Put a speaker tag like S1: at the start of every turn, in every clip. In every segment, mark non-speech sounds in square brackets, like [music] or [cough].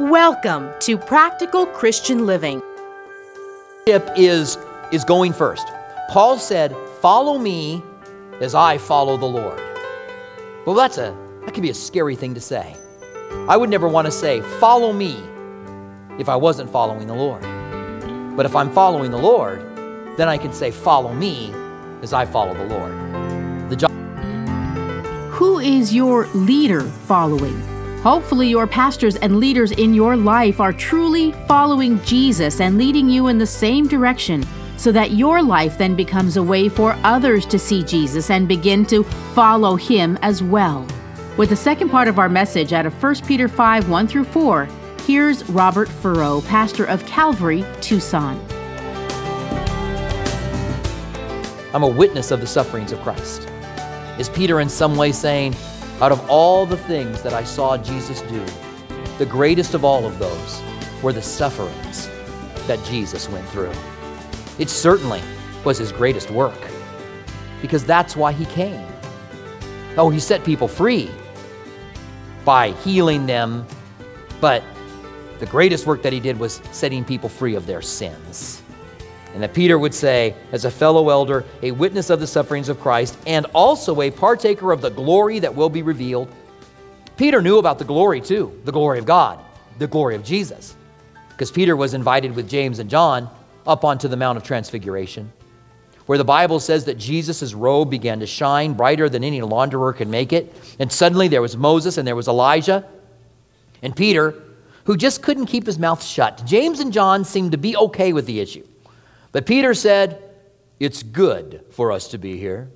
S1: Welcome to Practical Christian Living.
S2: Is, is going first. Paul said, Follow me as I follow the Lord. Well, that's a that can be a scary thing to say. I would never want to say, Follow me if I wasn't following the Lord. But if I'm following the Lord, then I can say, Follow me as I follow the Lord. The job.
S3: Who is your leader following? Hopefully, your pastors and leaders in your life are truly following Jesus and leading you in the same direction so that your life then becomes a way for others to see Jesus and begin to follow him as well. With the second part of our message out of 1 Peter 5 1 through 4, here's Robert Furrow, pastor of Calvary, Tucson.
S2: I'm a witness of the sufferings of Christ. Is Peter in some way saying, out of all the things that I saw Jesus do, the greatest of all of those were the sufferings that Jesus went through. It certainly was his greatest work because that's why he came. Oh, he set people free by healing them, but the greatest work that he did was setting people free of their sins. And that Peter would say, as a fellow elder, a witness of the sufferings of Christ, and also a partaker of the glory that will be revealed. Peter knew about the glory too, the glory of God, the glory of Jesus. Because Peter was invited with James and John up onto the Mount of Transfiguration, where the Bible says that Jesus' robe began to shine brighter than any launderer could make it. And suddenly there was Moses and there was Elijah. And Peter, who just couldn't keep his mouth shut. James and John seemed to be okay with the issue. But Peter said, It's good for us to be here.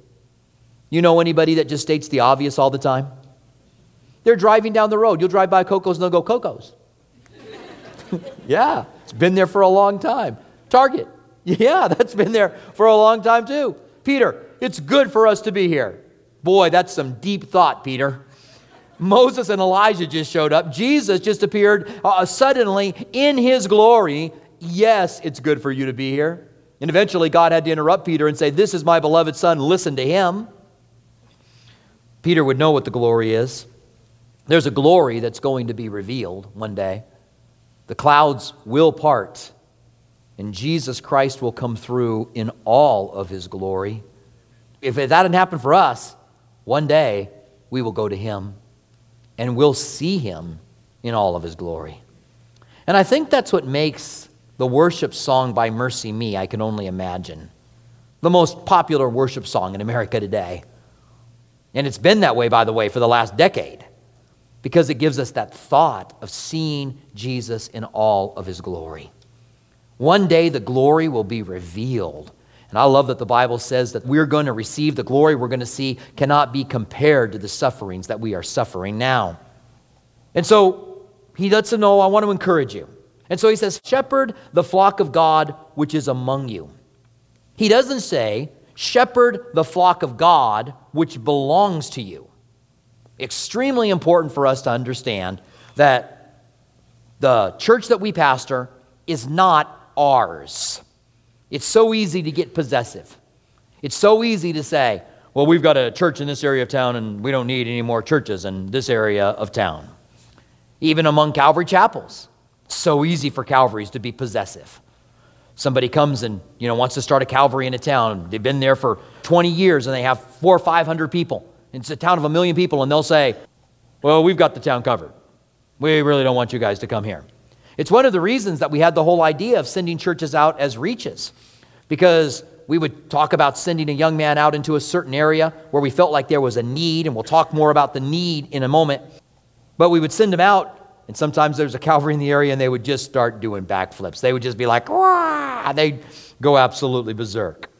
S2: You know anybody that just states the obvious all the time? They're driving down the road. You'll drive by Coco's and they'll go, Coco's. [laughs] yeah, it's been there for a long time. Target. [laughs] Yeah, that's been there for a long time too. Peter, it's good for us to be here. Boy, that's some deep thought, Peter. Moses and Elijah just showed up. Jesus just appeared uh, suddenly in his glory. Yes, it's good for you to be here. And eventually, God had to interrupt Peter and say, This is my beloved son, listen to him. Peter would know what the glory is. There's a glory that's going to be revealed one day. The clouds will part, and Jesus Christ will come through in all of his glory. If that didn't happen for us, one day we will go to him and we'll see him in all of his glory. And I think that's what makes the worship song by MercyMe, I can only imagine. The most popular worship song in America today. And it's been that way, by the way, for the last decade, because it gives us that thought of seeing Jesus in all of his glory. One day the glory will be revealed. And I love that the Bible says that we're going to receive the glory we're going to see cannot be compared to the sufferings that we are suffering now. And so he lets them know I want to encourage you. And so he says, Shepherd the flock of God which is among you. He doesn't say, Shepherd the flock of God which belongs to you. Extremely important for us to understand that the church that we pastor is not ours. It's so easy to get possessive. It's so easy to say, well, we've got a church in this area of town and we don't need any more churches in this area of town. Even among Calvary chapels. So easy for Calvaries to be possessive. Somebody comes and you know wants to start a Calvary in a town. They've been there for 20 years and they have four or 500 people. It's a town of a million people, and they'll say, "Well, we've got the town covered. We really don't want you guys to come here." It's one of the reasons that we had the whole idea of sending churches out as reaches, because we would talk about sending a young man out into a certain area where we felt like there was a need, and we'll talk more about the need in a moment. But we would send him out and sometimes there's a Calvary in the area and they would just start doing backflips. They would just be like, Wah! they'd go absolutely berserk.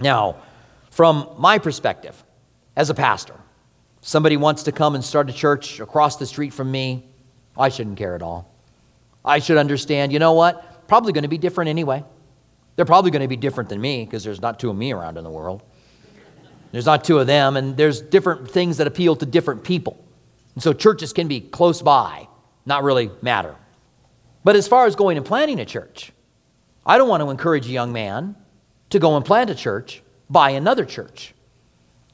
S2: Now, from my perspective, as a pastor, somebody wants to come and start a church across the street from me, I shouldn't care at all. I should understand, you know what? Probably going to be different anyway. They're probably going to be different than me because there's not two of me around in the world. There's not two of them, and there's different things that appeal to different people. And so churches can be close by not really matter. But as far as going and planting a church, I don't want to encourage a young man to go and plant a church by another church.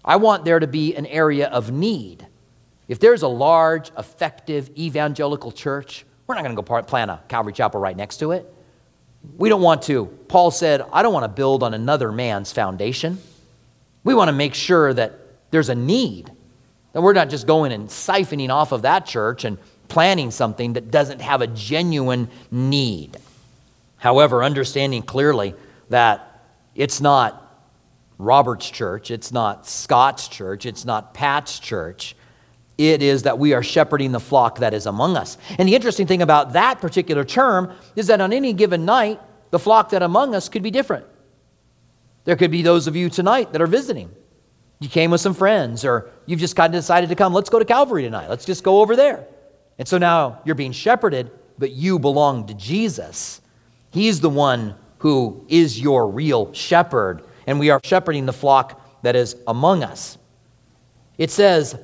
S2: I want there to be an area of need if there's a large, effective evangelical church, we're not going to go plant a Calvary Chapel right next to it. We don't want to. Paul said, I don't want to build on another man's foundation. We want to make sure that there's a need, that we're not just going and siphoning off of that church and planning something that doesn't have a genuine need. However, understanding clearly that it's not Robert's church, it's not Scott's church, it's not Pat's church. It is that we are shepherding the flock that is among us. And the interesting thing about that particular term is that on any given night, the flock that among us could be different. There could be those of you tonight that are visiting. You came with some friends, or you've just kind of decided to come. Let's go to Calvary tonight. Let's just go over there. And so now you're being shepherded, but you belong to Jesus. He's the one who is your real shepherd, and we are shepherding the flock that is among us. It says,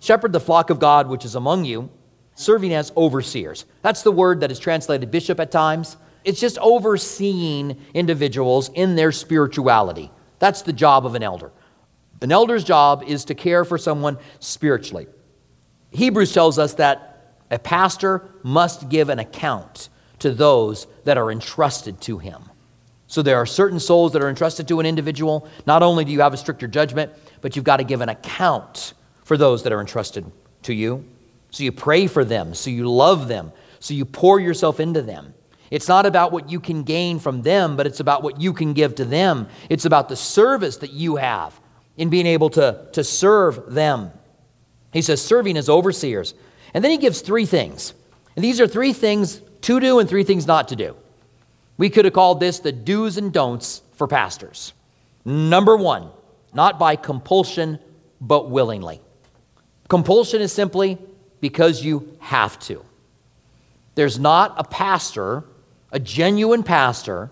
S2: Shepherd the flock of God which is among you, serving as overseers. That's the word that is translated bishop at times. It's just overseeing individuals in their spirituality. That's the job of an elder. An elder's job is to care for someone spiritually. Hebrews tells us that a pastor must give an account to those that are entrusted to him. So there are certain souls that are entrusted to an individual. Not only do you have a stricter judgment, but you've got to give an account for those that are entrusted to you. So you pray for them, so you love them, so you pour yourself into them. It's not about what you can gain from them, but it's about what you can give to them. It's about the service that you have in being able to, to serve them. He says, serving as overseers. And then he gives three things. And these are three things to do and three things not to do. We could have called this the do's and don'ts for pastors. Number one, not by compulsion, but willingly. Compulsion is simply because you have to. There's not a pastor, a genuine pastor,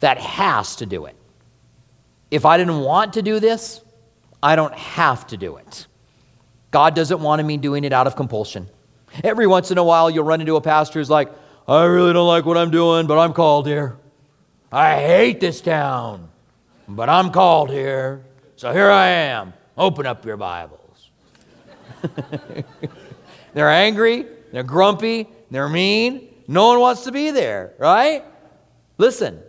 S2: that has to do it. If I didn't want to do this, I don't have to do it. God doesn't want me doing it out of compulsion. Every once in a while, you'll run into a pastor who's like, I really don't like what I'm doing, but I'm called here. I hate this town, but I'm called here. So here I am. Open up your Bibles. [laughs] they're angry, they're grumpy, they're mean. No one wants to be there, right? Listen,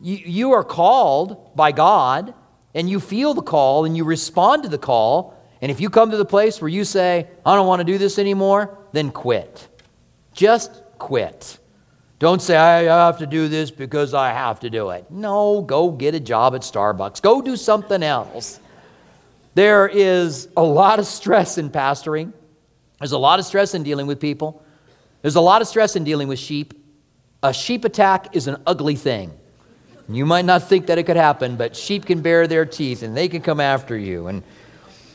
S2: you, you are called by God, and you feel the call, and you respond to the call. And if you come to the place where you say, I don't want to do this anymore, then quit. Just quit. Don't say, I have to do this because I have to do it. No, go get a job at Starbucks. Go do something else. There is a lot of stress in pastoring, there's a lot of stress in dealing with people, there's a lot of stress in dealing with sheep. A sheep attack is an ugly thing. You might not think that it could happen, but sheep can bare their teeth and they can come after you. And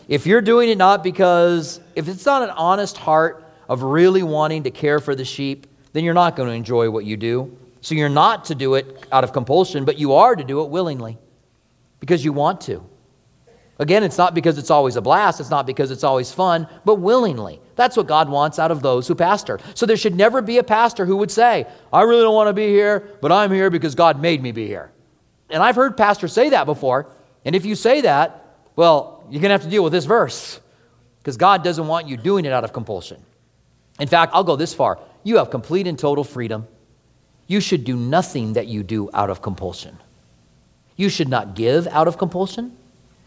S2: if you're doing it not because, if it's not an honest heart of really wanting to care for the sheep, then you're not going to enjoy what you do. So you're not to do it out of compulsion, but you are to do it willingly because you want to. Again, it's not because it's always a blast, it's not because it's always fun, but willingly. That's what God wants out of those who pastor. So there should never be a pastor who would say, I really don't want to be here, but I'm here because God made me be here. And I've heard pastors say that before. And if you say that, well, you're going to have to deal with this verse because God doesn't want you doing it out of compulsion. In fact, I'll go this far you have complete and total freedom. You should do nothing that you do out of compulsion. You should not give out of compulsion.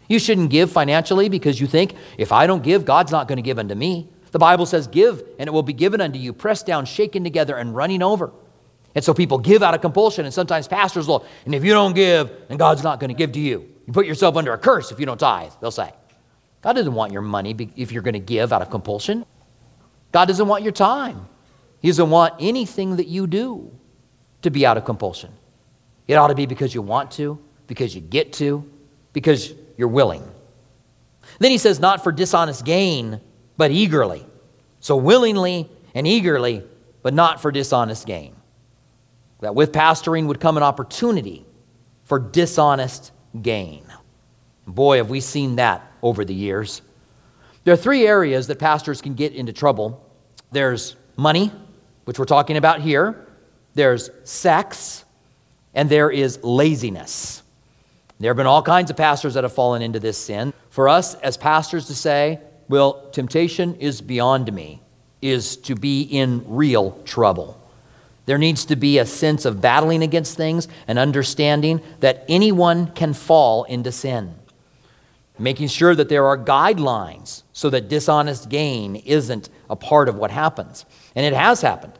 S2: You shouldn't give financially because you think, if I don't give, God's not going to give unto me. The Bible says, Give, and it will be given unto you, pressed down, shaken together, and running over. And so people give out of compulsion, and sometimes pastors will, and if you don't give, then God's not going to give to you. You put yourself under a curse if you don't tithe, they'll say. God doesn't want your money if you're going to give out of compulsion. God doesn't want your time. He doesn't want anything that you do to be out of compulsion. It ought to be because you want to, because you get to, because you're willing. Then he says, not for dishonest gain, but eagerly. So willingly and eagerly, but not for dishonest gain. That with pastoring would come an opportunity for dishonest gain. Boy, have we seen that over the years. There are three areas that pastors can get into trouble there's money, which we're talking about here, there's sex, and there is laziness. There have been all kinds of pastors that have fallen into this sin. For us as pastors to say, Well, temptation is beyond me, is to be in real trouble. There needs to be a sense of battling against things and understanding that anyone can fall into sin. Making sure that there are guidelines so that dishonest gain isn't a part of what happens. And it has happened.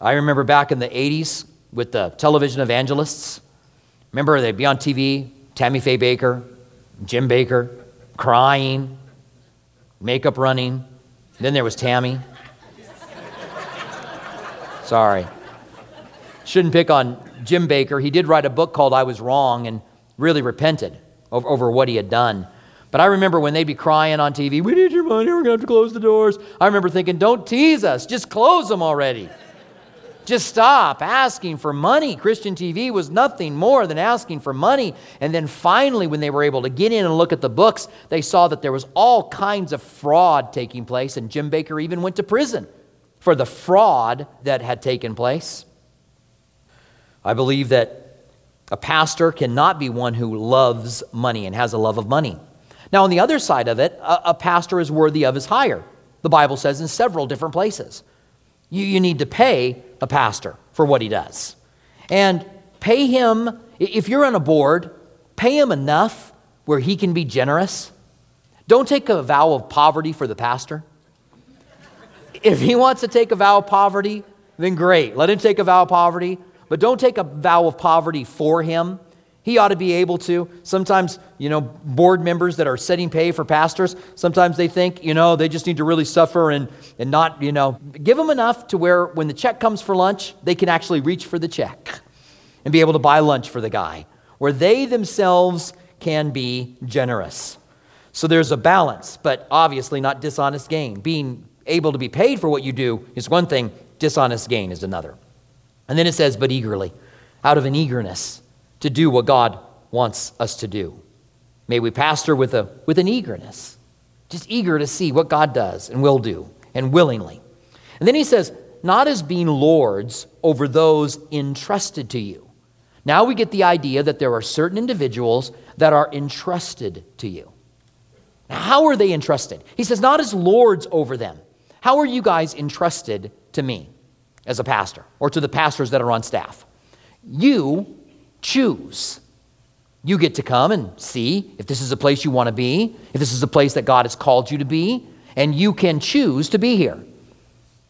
S2: I remember back in the 80s with the television evangelists. Remember, they'd be on TV, Tammy Faye Bakker, Jim Bakker, crying, makeup running. Then there was Tammy. Sorry. Shouldn't pick on Jim Bakker. He did write a book called I Was Wrong and really repented over, over what he had done. But I remember when they'd be crying on TV, we need your money, we're going to have to close the doors. I remember thinking, don't tease us, just close them already. Just stop asking for money. Christian TV was nothing more than asking for money. And then finally, when they were able to get in and look at the books, they saw that there was all kinds of fraud taking place. And Jim Bakker even went to prison for the fraud that had taken place. I believe that a pastor cannot be one who loves money and has a love of money. Now, on the other side of it, a, a pastor is worthy of his hire. The Bible says in several different places. You, you need to pay a pastor for what he does. And pay him, if you're on a board, pay him enough where he can be generous. Don't take a vow of poverty for the pastor. If he wants to take a vow of poverty, then great. Let him take a vow of poverty, but don't take a vow of poverty for him he ought to be able to. Sometimes, you know, board members that are setting pay for pastors, sometimes they think, you know, they just need to really suffer and, and not, you know, give them enough to where when the check comes for lunch, they can actually reach for the check and be able to buy lunch for the guy, where they themselves can be generous. So there's a balance, but obviously not dishonest gain. Being able to be paid for what you do is one thing, dishonest gain is another. And then it says, but eagerly, out of an eagerness to do what God wants us to do. May we pastor with, a, with an eagerness, just eager to see what God does and will do, and willingly. And then he says, not as being lords over those entrusted to you. Now we get the idea that there are certain individuals that are entrusted to you. Now, how are they entrusted? He says, not as lords over them. How are you guys entrusted to me as a pastor or to the pastors that are on staff? You choose. You get to come and see if this is a place you want to be, if this is a place that God has called you to be, and you can choose to be here.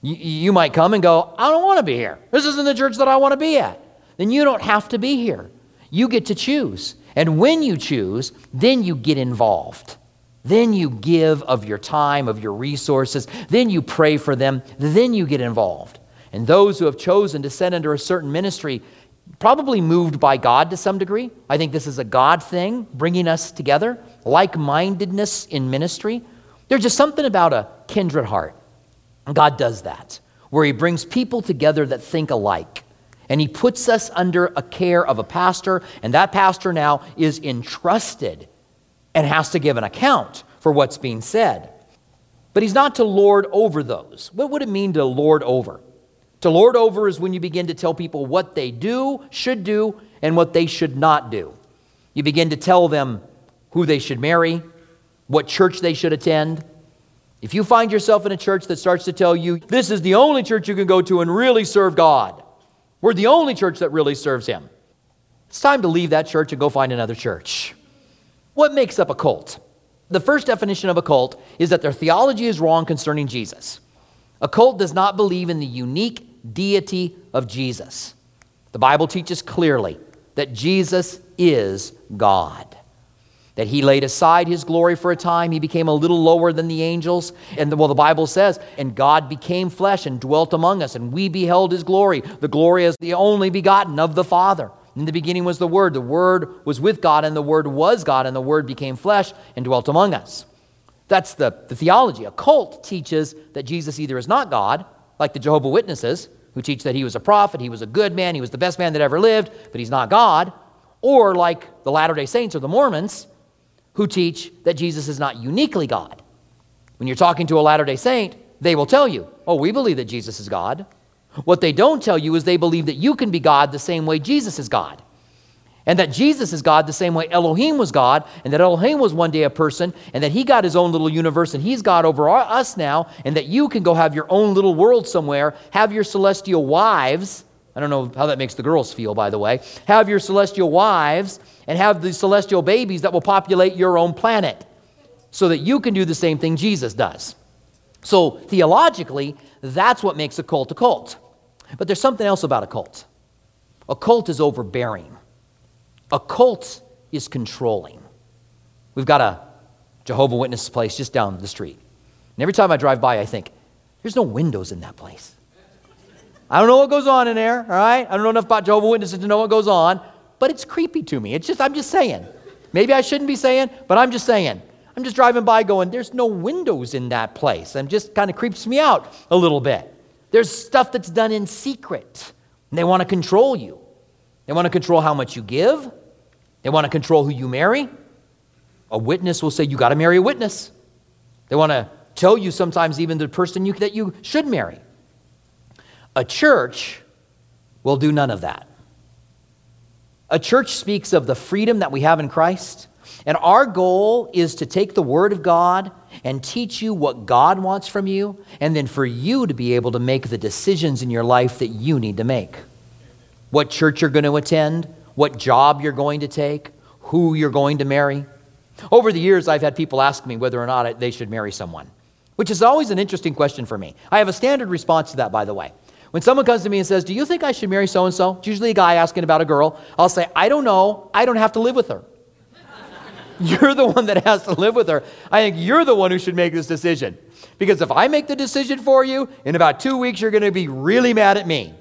S2: You, you might come and go, I don't want to be here. This isn't the church that I want to be at. Then you don't have to be here. You get to choose. And when you choose, then you get involved. Then you give of your time, of your resources. Then you pray for them. Then you get involved. And those who have chosen to send under a certain ministry probably moved by God to some degree. I think this is a God thing, bringing us together, like mindedness in ministry. There's just something about a kindred heart. God does that, where He brings people together that think alike. And He puts us under a care of a pastor, and that pastor now is entrusted and has to give an account for what's being said. But He's not to lord over those. What would it mean to lord over? To lord over is when you begin to tell people what they do, should do, and what they should not do. You begin to tell them who they should marry, what church they should attend. If you find yourself in a church that starts to tell you, this is the only church you can go to and really serve God, we're the only church that really serves Him, it's time to leave that church and go find another church. What makes up a cult? The first definition of a cult is that their theology is wrong concerning Jesus. A cult does not believe in the unique deity of Jesus. The Bible teaches clearly that Jesus is God. That he laid aside his glory for a time. He became a little lower than the angels. And the, well, the Bible says, and God became flesh and dwelt among us, and we beheld his glory. The glory as the only begotten of the Father. In the beginning was the Word. The Word was with God, and the Word was God, and the Word became flesh and dwelt among us. That's the, the theology. A cult teaches that Jesus either is not God, like the Jehovah Witnesses, who teach that he was a prophet, he was a good man, he was the best man that ever lived, but he's not God, or like the Latter day Saints or the Mormons, who teach that Jesus is not uniquely God. When you're talking to a Latter day Saint, they will tell you, oh, we believe that Jesus is God. What they don't tell you is they believe that you can be God the same way Jesus is God. And that Jesus is God the same way Elohim was God, and that Elohim was one day a person, and that he got his own little universe, and he's God over our, us now, and that you can go have your own little world somewhere, have your celestial wives. I don't know how that makes the girls feel, by the way. Have your celestial wives and have the celestial babies that will populate your own planet so that you can do the same thing Jesus does. So, theologically, that's what makes a cult a cult. But there's something else about a cult a cult is overbearing, a cult is controlling. We've got a Jehovah Witness place just down the street. And every time I drive by, I think, there's no windows in that place. I don't know what goes on in there, all right? I don't know enough about Jehovah Witnesses to know what goes on, but it's creepy to me. It's just, I'm just saying. Maybe I shouldn't be saying, but I'm just saying. I'm just driving by going, there's no windows in that place. And just kind of creeps me out a little bit. There's stuff that's done in secret. And they want to control you. They want to control how much you give. They want to control who you marry. A witness will say, you got to marry a witness. They want to tell you sometimes even the person you, that you should marry. A church will do none of that. A church speaks of the freedom that we have in Christ and our goal is to take the Word of God and teach you what God wants from you, and then for you to be able to make the decisions in your life that you need to make. What church you're going to attend, what job you're going to take, who you're going to marry. Over the years, I've had people ask me whether or not they should marry someone, which is always an interesting question for me. I have a standard response to that, by the way. When someone comes to me and says, Do you think I should marry so and so? It's usually a guy asking about a girl. I'll say, I don't know. I don't have to live with her. You're the one that has to live with her. I think you're the one who should make this decision. Because if I make the decision for you, in about two weeks, you're going to be really mad at me.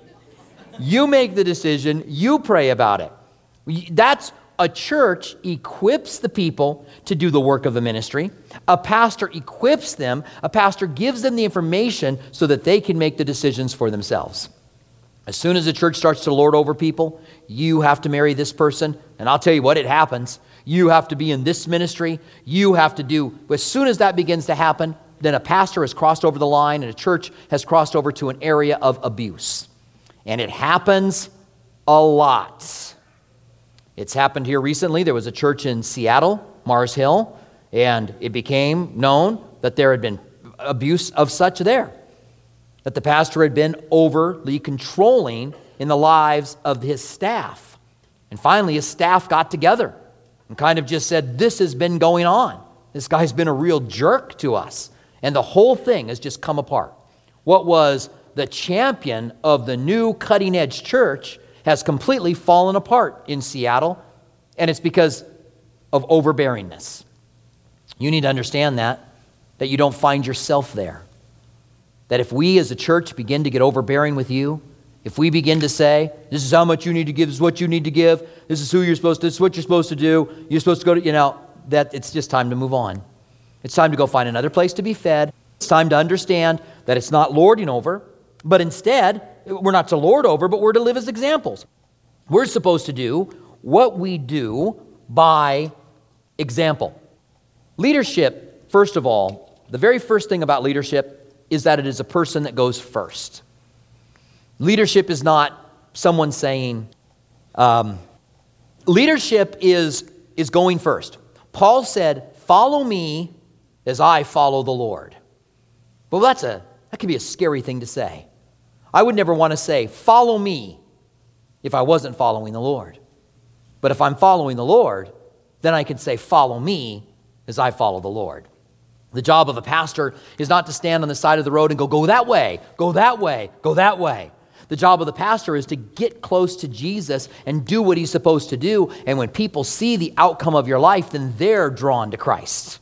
S2: You make the decision, you pray about it. That's a church equips the people to do the work of the ministry. A pastor equips them, a pastor gives them the information so that they can make the decisions for themselves. As soon as the church starts to lord over people, you have to marry this person, and I'll tell you what, it happens. You have to be in this ministry. You have to do, as soon as that begins to happen, then a pastor has crossed over the line and a church has crossed over to an area of abuse. And it happens a lot. It's happened here recently. There was a church in Seattle, Mars Hill, and it became known that there had been abuse of such there. That the pastor had been overly controlling in the lives of his staff. And finally, his staff got together and kind of just said, This has been going on. This guy's been a real jerk to us. And the whole thing has just come apart. What was the champion of the new cutting edge church has completely fallen apart in Seattle, and it's because of overbearingness. You need to understand that, that you don't find yourself there. That if we as a church begin to get overbearing with you, if we begin to say, this is how much you need to give, this is what you need to give, this is who you're supposed to, this is what you're supposed to do, you're supposed to go to, you know, that it's just time to move on. It's time to go find another place to be fed. It's time to understand that it's not lording over, but instead, we're not to lord over, but we're to live as examples. We're supposed to do what we do by example. Leadership, first of all, the very first thing about leadership is that it is a person that goes first. Leadership is not someone saying, um, leadership is, is going first. Paul said, Follow me as I follow the Lord. Well, that's a, that could be a scary thing to say. I would never want to say, Follow me if I wasn't following the Lord. But if I'm following the Lord, then I can say, Follow me as I follow the Lord. The job of a pastor is not to stand on the side of the road and go, Go that way, go that way, go that way. The job of the pastor is to get close to Jesus and do what he's supposed to do. And when people see the outcome of your life, then they're drawn to Christ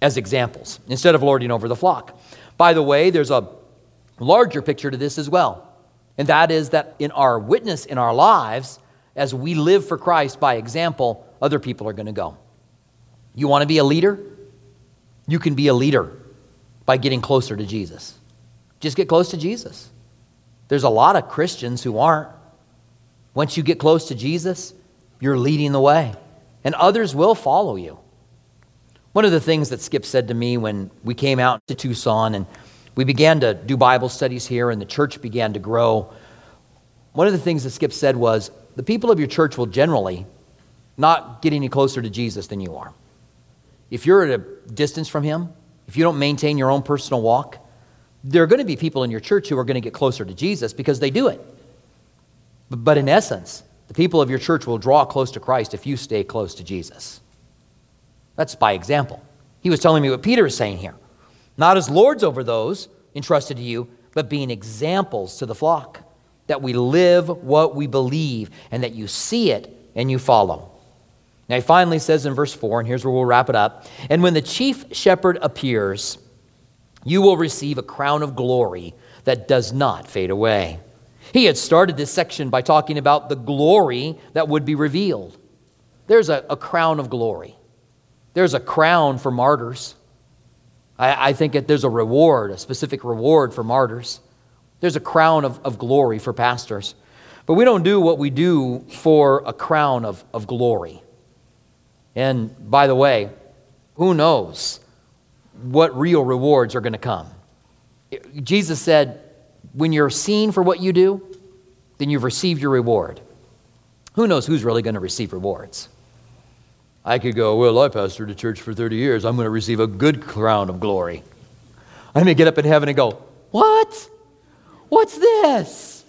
S2: as examples instead of lording over the flock. By the way, there's a larger picture to this as well. And that is that in our witness in our lives, as we live for Christ by example, other people are going to go. You want to be a leader? You can be a leader by getting closer to Jesus. Just get close to Jesus. There's a lot of Christians who aren't. Once you get close to Jesus, you're leading the way, and others will follow you. One of the things that Skip said to me when we came out to Tucson and we began to do Bible studies here and the church began to grow, one of the things that Skip said was the people of your church will generally not get any closer to Jesus than you are. If you're at a distance from Him, if you don't maintain your own personal walk, there are going to be people in your church who are going to get closer to Jesus because they do it. But in essence, the people of your church will draw close to Christ if you stay close to Jesus. That's by example. He was telling me what Peter is saying here. Not as lords over those entrusted to you, but being examples to the flock. That we live what we believe and that you see it and you follow. Now, he finally says in verse 4, and here's where we'll wrap it up And when the chief shepherd appears, you will receive a crown of glory that does not fade away. He had started this section by talking about the glory that would be revealed. There's a, a crown of glory, there's a crown for martyrs. I, I think that there's a reward, a specific reward for martyrs. There's a crown of, of glory for pastors. But we don't do what we do for a crown of, of glory. And by the way, who knows what real rewards are going to come? Jesus said, when you're seen for what you do, then you've received your reward. Who knows who's really going to receive rewards? I could go, Well, I pastored a church for 30 years. I'm going to receive a good crown of glory. I may get up in heaven and go, What? What's this?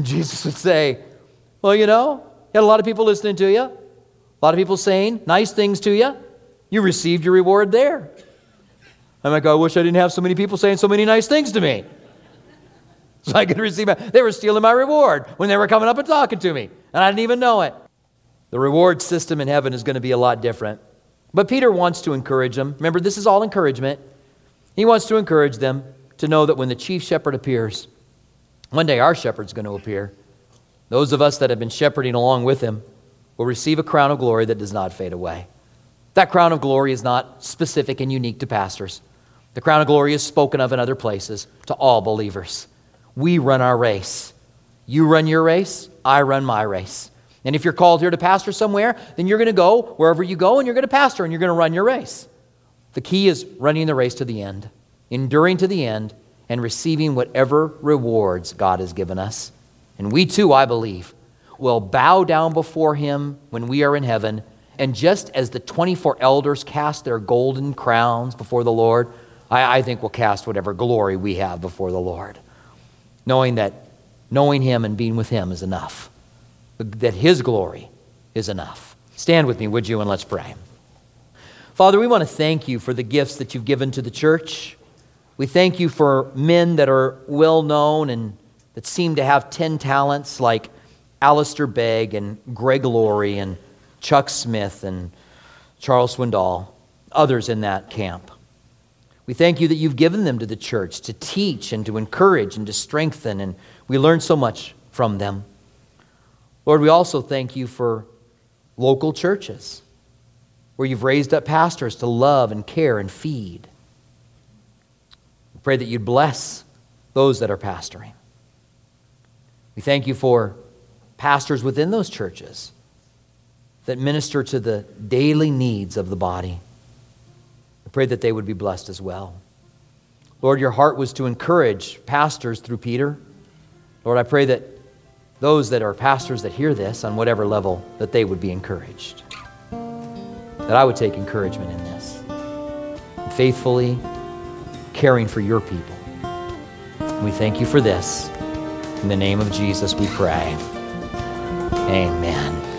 S2: Jesus would say, Well, you know, you had a lot of people listening to you, a lot of people saying nice things to you. You received your reward there. I'm like, I wish I didn't have so many people saying so many nice things to me. [laughs] So I could receive my, they were stealing my reward when they were coming up and talking to me, and I didn't even know it. The reward system in heaven is going to be a lot different. But Peter wants to encourage them. Remember, this is all encouragement. He wants to encourage them to know that when the chief shepherd appears, one day our shepherd's going to appear. Those of us that have been shepherding along with him will receive a crown of glory that does not fade away. That crown of glory is not specific and unique to pastors. The crown of glory is spoken of in other places to all believers. We run our race. You run your race, I run my race. And if you're called here to pastor somewhere, then you're going to go wherever you go and you're going to pastor and you're going to run your race. The key is running the race to the end, enduring to the end, and receiving whatever rewards God has given us. And we too, I believe, will bow down before Him when we are in heaven. And just as the 24 elders cast their golden crowns before the Lord, I, I think we'll cast whatever glory we have before the Lord, knowing that knowing Him and being with Him is enough, that His glory is enough. Stand with me, would you, and let's pray. Father, we want to thank you for the gifts that you've given to the church. We thank you for men that are well known and that seem to have 10 talents, like Alistair Begg and Greg Laurie and Chuck Smith and Charles Swindoll, others in that camp. We thank you that you've given them to the church to teach and to encourage and to strengthen, and we learn so much from them. Lord, we also thank you for local churches where you've raised up pastors to love and care and feed. We pray that you'd bless those that are pastoring. We thank you for pastors within those churches that minister to the daily needs of the body. Pray that they would be blessed as well. Lord, your heart was to encourage pastors through Peter. Lord, I pray that those that are pastors that hear this on whatever level, that they would be encouraged. That I would take encouragement in this. Faithfully caring for your people. We thank you for this. In the name of Jesus, we pray. Amen.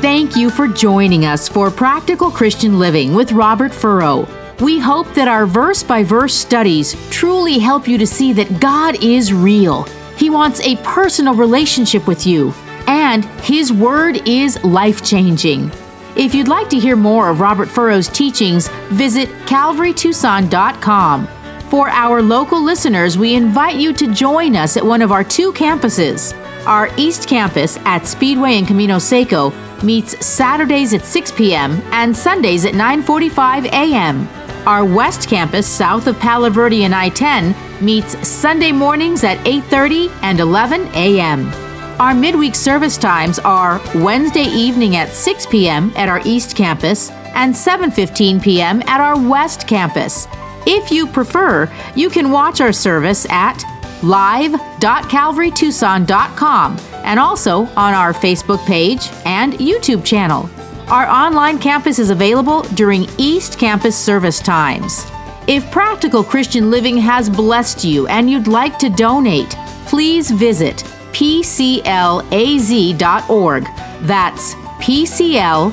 S3: Thank you for joining us for Practical Christian Living with Robert Furrow. We hope that our verse by verse studies truly help you to see that God is real. He wants a personal relationship with you, and His Word is life changing. If you'd like to hear more of Robert Furrow's teachings, visit calvarytucson.com. For our local listeners, we invite you to join us at one of our two campuses. Our East Campus at Speedway and Camino Seco meets Saturdays at 6 p.m. and Sundays at 9:45 a.m. Our West Campus south of Palo Verde and I-10 meets Sunday mornings at 8:30 and 11 a.m. Our midweek service times are Wednesday evening at 6 p.m. at our East Campus and 7:15 p.m. at our West Campus. If you prefer, you can watch our service at live.calvarytucson.com and also on our Facebook page and YouTube channel. Our online campus is available during East Campus service times. If Practical Christian Living has blessed you and you'd like to donate, please visit pclaz.org. That's pclaz.org,